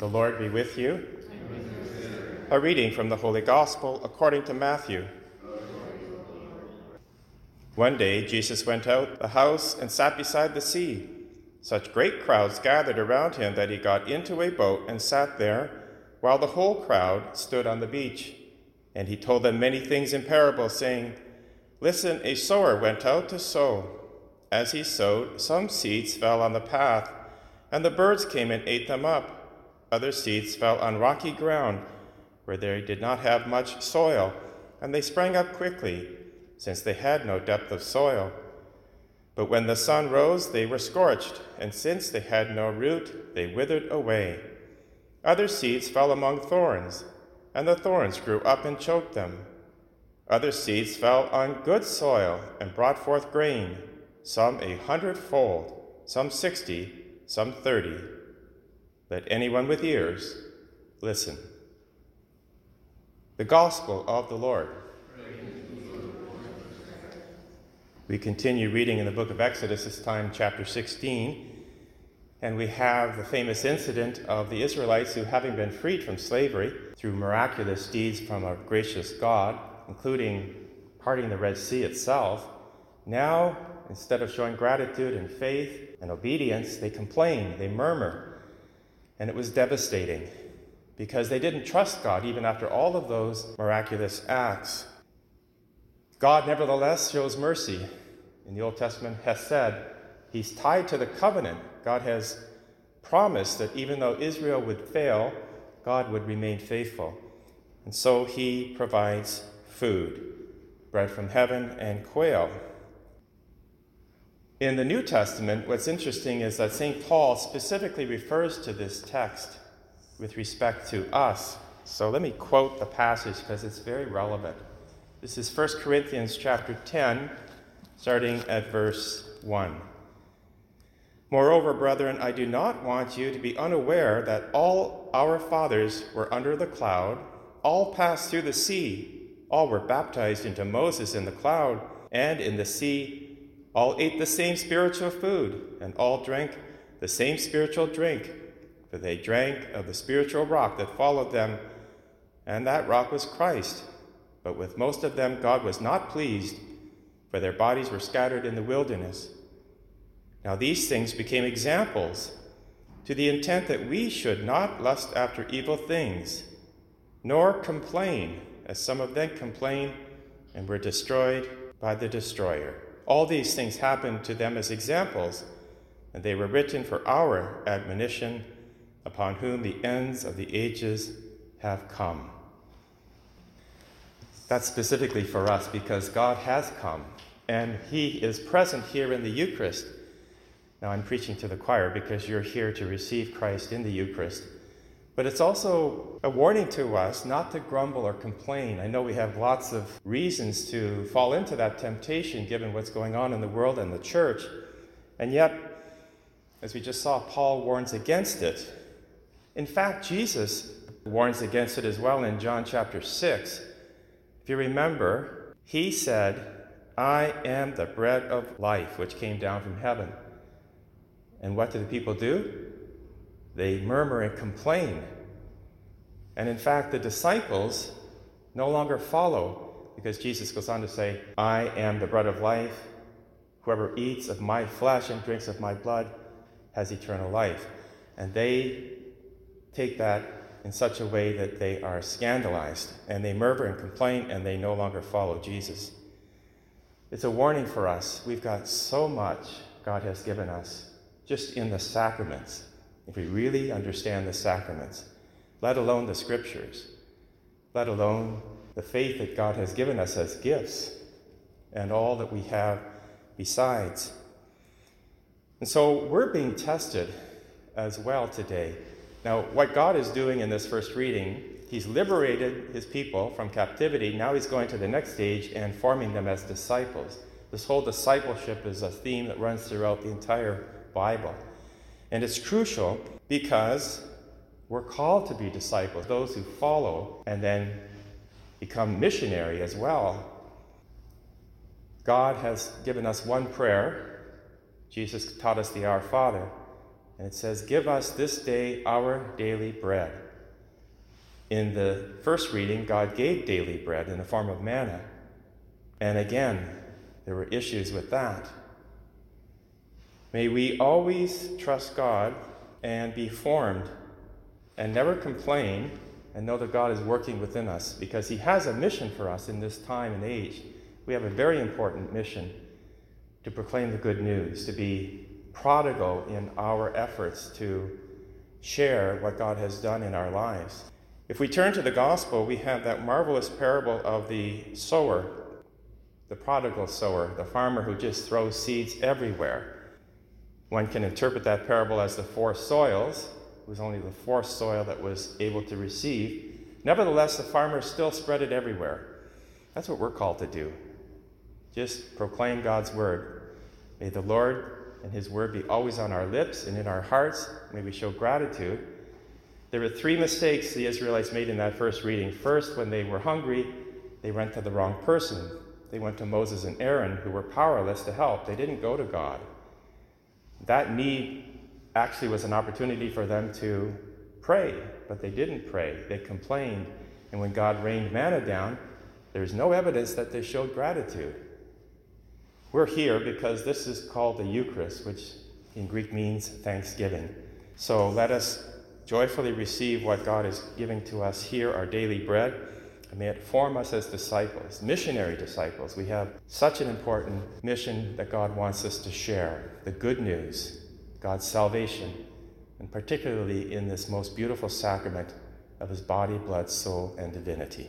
The Lord be with you. A reading from the Holy Gospel according to Matthew. One day Jesus went out the house and sat beside the sea. Such great crowds gathered around him that he got into a boat and sat there, while the whole crowd stood on the beach. And he told them many things in parables, saying, Listen, a sower went out to sow. As he sowed, some seeds fell on the path, and the birds came and ate them up. Other seeds fell on rocky ground, where they did not have much soil, and they sprang up quickly, since they had no depth of soil. But when the sun rose, they were scorched, and since they had no root, they withered away. Other seeds fell among thorns, and the thorns grew up and choked them. Other seeds fell on good soil and brought forth grain, some a hundredfold, some sixty, some thirty. Let anyone with ears listen. The Gospel of the Lord. We continue reading in the book of Exodus, this time chapter 16, and we have the famous incident of the Israelites who, having been freed from slavery through miraculous deeds from our gracious God, including parting the Red Sea itself, now, instead of showing gratitude and faith and obedience, they complain, they murmur. And it was devastating because they didn't trust God even after all of those miraculous acts. God, nevertheless, shows mercy. In the Old Testament, Hesed, he's tied to the covenant. God has promised that even though Israel would fail, God would remain faithful. And so he provides food bread from heaven and quail. In the New Testament, what's interesting is that St. Paul specifically refers to this text with respect to us. So let me quote the passage because it's very relevant. This is 1 Corinthians chapter 10, starting at verse 1. Moreover, brethren, I do not want you to be unaware that all our fathers were under the cloud, all passed through the sea all were baptized into Moses in the cloud and in the sea. All ate the same spiritual food, and all drank the same spiritual drink, for they drank of the spiritual rock that followed them, and that rock was Christ. But with most of them God was not pleased, for their bodies were scattered in the wilderness. Now these things became examples, to the intent that we should not lust after evil things, nor complain as some of them complained and were destroyed by the destroyer. All these things happened to them as examples, and they were written for our admonition, upon whom the ends of the ages have come. That's specifically for us because God has come and He is present here in the Eucharist. Now, I'm preaching to the choir because you're here to receive Christ in the Eucharist. But it's also a warning to us not to grumble or complain. I know we have lots of reasons to fall into that temptation given what's going on in the world and the church. And yet, as we just saw, Paul warns against it. In fact, Jesus warns against it as well in John chapter 6. If you remember, he said, I am the bread of life which came down from heaven. And what do the people do? They murmur and complain. And in fact, the disciples no longer follow because Jesus goes on to say, I am the bread of life. Whoever eats of my flesh and drinks of my blood has eternal life. And they take that in such a way that they are scandalized and they murmur and complain and they no longer follow Jesus. It's a warning for us. We've got so much God has given us just in the sacraments if we really understand the sacraments, let alone the scriptures, let alone the faith that God has given us as gifts, and all that we have besides. And so we're being tested as well today. Now, what God is doing in this first reading, He's liberated His people from captivity. Now He's going to the next stage and forming them as disciples. This whole discipleship is a theme that runs throughout the entire Bible. And it's crucial because we're called to be disciples, those who follow and then become missionary as well. God has given us one prayer. Jesus taught us the Our Father. And it says, Give us this day our daily bread. In the first reading, God gave daily bread in the form of manna. And again, there were issues with that. May we always trust God and be formed and never complain and know that God is working within us because He has a mission for us in this time and age. We have a very important mission to proclaim the good news, to be prodigal in our efforts to share what God has done in our lives. If we turn to the gospel, we have that marvelous parable of the sower, the prodigal sower, the farmer who just throws seeds everywhere. One can interpret that parable as the four soils. It was only the fourth soil that was able to receive. Nevertheless, the farmers still spread it everywhere. That's what we're called to do. Just proclaim God's word. May the Lord and His word be always on our lips and in our hearts. May we show gratitude. There were three mistakes the Israelites made in that first reading. First, when they were hungry, they went to the wrong person. They went to Moses and Aaron, who were powerless to help. They didn't go to God. That need actually was an opportunity for them to pray, but they didn't pray. They complained. And when God rained manna down, there's no evidence that they showed gratitude. We're here because this is called the Eucharist, which in Greek means thanksgiving. So let us joyfully receive what God is giving to us here, our daily bread, and may it form us as disciples, missionary disciples. We have such an important mission that God wants us to share the good news, God's salvation, and particularly in this most beautiful sacrament of his body, blood, soul, and divinity.